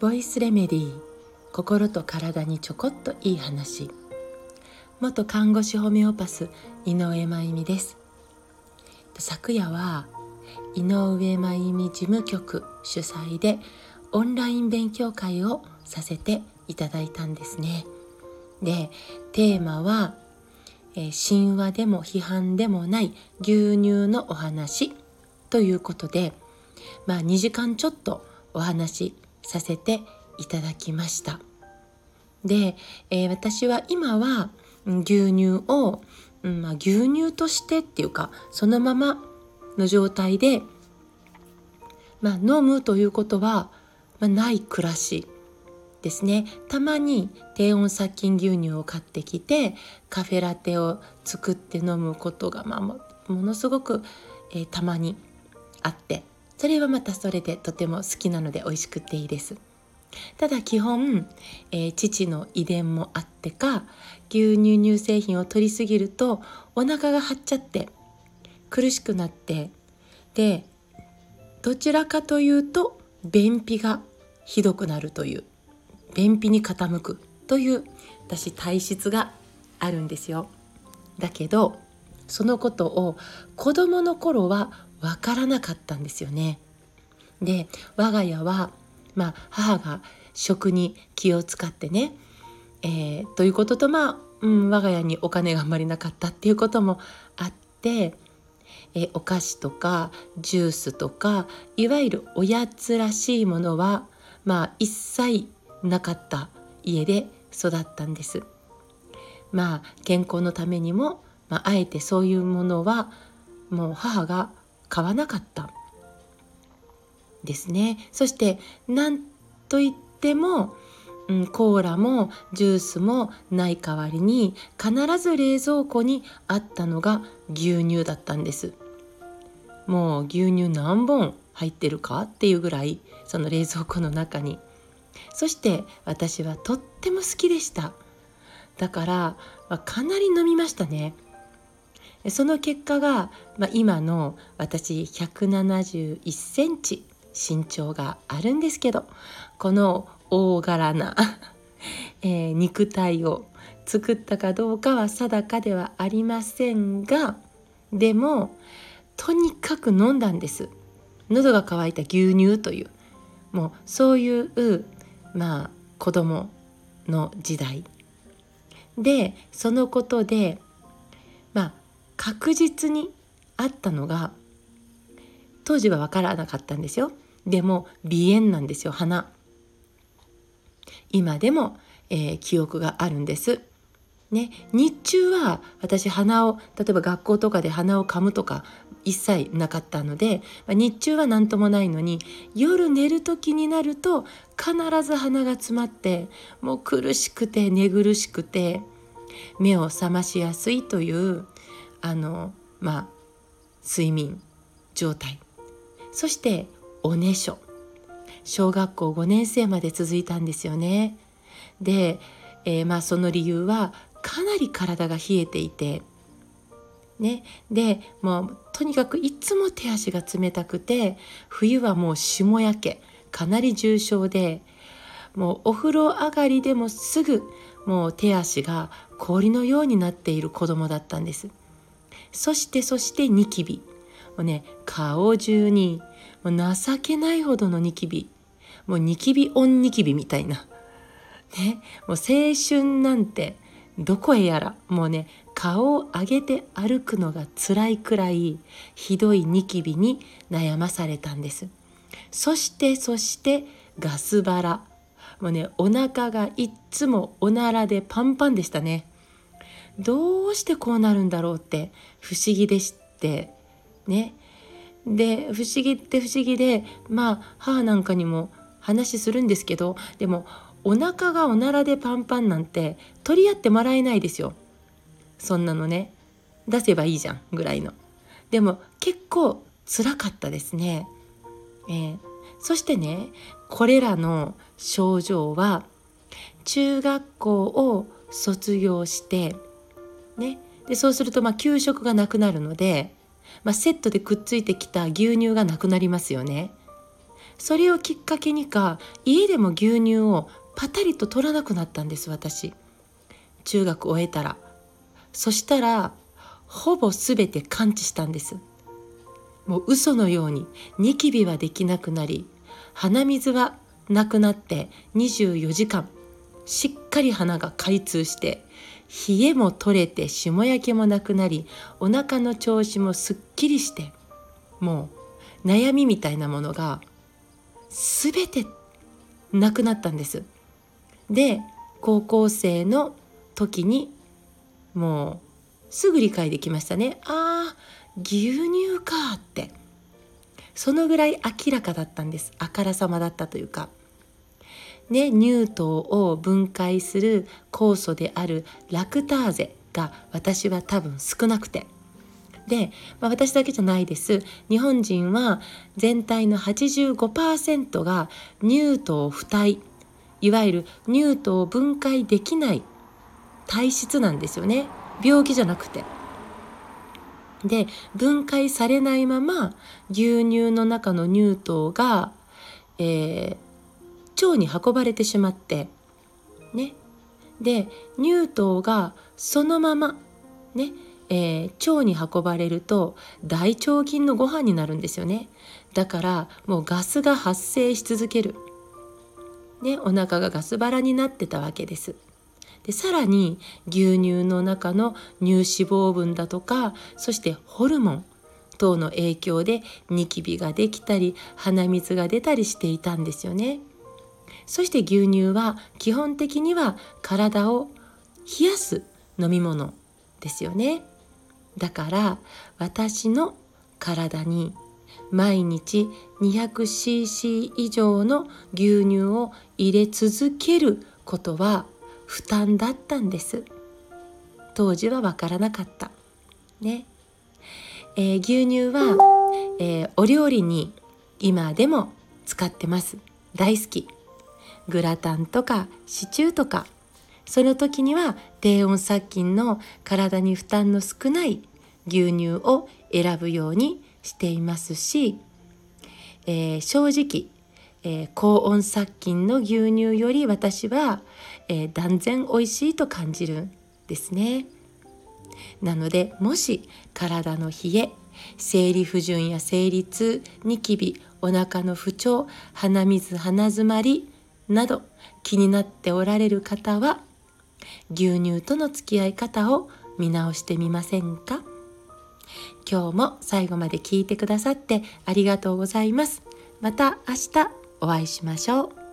ボイスレメディー心と体にちょこっといい話。元看護師ホメオパス井上真由美です。昨夜は井上真由美事務局主催でオンライン勉強会をさせていただいたんですね。でテーマは、え、神話でも批判でもない牛乳のお話。ということでまあ2時間ちょっとお話しさせていただきました。で、えー、私は今は牛乳を、うんまあ、牛乳としてっていうかそのままの状態で、まあ、飲むということは、まあ、ない暮らしですね。たまに低温殺菌牛乳を買ってきてカフェラテを作って飲むことが、まあ、ものすごく、えー、たまにあってそれはまたそれでとても好きなので美味しくていいです。ただ基本、えー、父の遺伝もあってか牛乳乳製品を取りすぎるとお腹が張っちゃって苦しくなってでどちらかというと便秘がひどくなるという便秘に傾くという私体質があるんですよ。だけどそのことを子供の頃は分からなかったんですよね。で我が家はまあ、母が食に気を使ってね、えー、ということとまあ、うん、我が家にお金があんまりなかったっていうこともあって、え、お菓子とかジュースとかいわゆるおやつらしいものはまあ一切なかった家で育ったんです。まあ健康のためにも、まあ、あえてそういうものはもう母が買わなかったですね。そして何と言っても、コーラもジュースもない代わりに必ず冷蔵庫にあったのが牛乳だったんです。もう牛乳何本入ってるかっていうぐらいその冷蔵庫の中に。そして私はとっても好きでした。だから、ま、かなり飲みましたね。その結果が、まあ、今の私171センチ身長があるんですけどこの大柄な えー、肉体を作ったかどうかは定かではありませんがでもとにかく飲んだんです。喉が渇いた牛乳というもうそういうまあ子供の時代。でそのことで確実にあったのが当時は分からなかったんですよ。でも鼻炎なんですよ鼻。今でも、えー、記憶があるんです。ね、日中は私鼻を例えば学校とかで鼻をかむとか一切なかったので、まあ、日中は何ともないのに夜寝る時になると必ず鼻が詰まってもう苦しくて寝苦しくて目を覚ましやすいというあのまあ睡眠状態。そしておねしょ。小学校5年生まで続いたんですよね。で、えー、まあその理由はかなり体が冷えていて、ね、でもうとにかくいつも手足が冷たくて冬はもう霜焼け。かなり重症でもうお風呂上がりでもすぐもう手足が氷のようになっている子供だったんです。そしてそしてニキビ。もうね顔中にもう情けないほどのニキビ。もうニキビオンニキビみたいな。ねもう青春なんてどこへやら。もうね顔を上げて歩くのが辛いくらいひどいニキビに悩まされたんです。そしてそしてガスバラ。もうねお腹がいっつもおならでパンパンでしたね。どうしてこうなるんだろうって不思議でしてね。で不思議って不思議でまあ母なんかにも話するんですけどでもお腹がおならでパンパンなんて取り合ってもらえないですよ。そんなのね。出せばいいじゃんぐらいの。でも結構つらかったですね、えー、そしてねこれらの症状は中学校を卒業してね。でそうするとまあ給食がなくなるのでまあ、セットでくっついてきた牛乳がなくなりますよね。それをきっかけにか家でも牛乳をパタリと取らなくなったんです私。中学終えたら。そしたらほぼ全て完治したんです。もう嘘のようにニキビはできなくなり鼻水はなくなって24時間しっかり鼻が開通して冷えも取れて霜焼けもなくなりお腹の調子もすっきりしてもう悩みみたいなものが全てなくなったんです。で高校生の時にもうすぐ理解できましたね。ああ牛乳かってそのぐらい明らかだったんですあからさまだったというか。ね、乳糖を分解する酵素であるラクターゼが私は多分少なくて。で、まあ、私だけじゃないです。日本人は全体の85%が乳糖不体いわゆる乳糖を分解できない体質なんですよね。病気じゃなくて。で分解されないまま牛乳の中の乳糖が、えー、腸に運ばれてしまってね。で乳糖がそのままね。えー、腸に運ばれると大腸菌のご飯になるんですよね。だからもうガスが発生し続ける、ね、お腹がガス腹になってたわけです。でさらに牛乳の中の乳脂肪分だとかそしてホルモン等の影響でニキビができたり鼻水が出たりしていたんですよね。そして牛乳は基本的には体を冷やす飲み物ですよね。だから私の体に毎日 200cc 以上の牛乳を入れ続けることは負担だったんです。当時は分からなかった。ね、えー、牛乳は、えー、お料理に今でも使ってます。大好き。グラタンとかシチューとかその時には低温殺菌の体に負担の少ない牛乳を選ぶようにしていますし、えー、正直、えー、高温殺菌の牛乳より私は、えー、断然美味しいと感じるんですね。なのでもし体の冷え生理不順や生理痛ニキビお腹の不調鼻水鼻づまりなど気になっておられる方は牛乳との付き合い方を見直してみませんか？今日も最後まで聞いてくださってありがとうございます。また明日お会いしましょう。